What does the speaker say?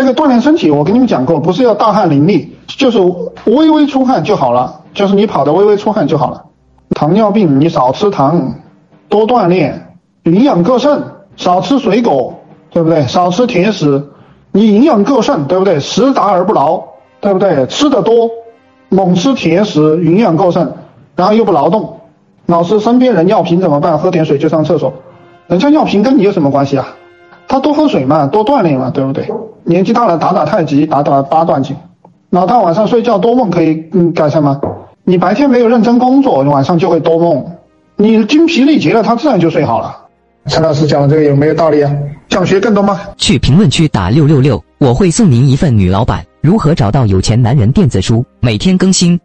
这个锻炼身体，我跟你们讲过，不是要大汗淋漓，就是微微出汗就好了，就是你跑的微微出汗就好了。糖尿病你少吃糖，多锻炼，营养过剩，少吃水果，对不对？少吃甜食，你营养过剩，对不对？食杂而不劳，对不对？吃的多，猛吃甜食，营养过剩，然后又不劳动，老师身边人尿频怎么办？喝点水就上厕所，人家尿频跟你有什么关系啊？他多喝水嘛，多锻炼嘛，对不对？年纪大了打打太极，打打八段锦。老大晚上睡觉多梦可以嗯改善吗？你白天没有认真工作，晚上就会多梦。你精疲力竭了，他自然就睡好了。陈老师讲的这个有没有道理啊？想学更多吗？去评论区打六六六，我会送您一份女老板如何找到有钱男人电子书，每天更新。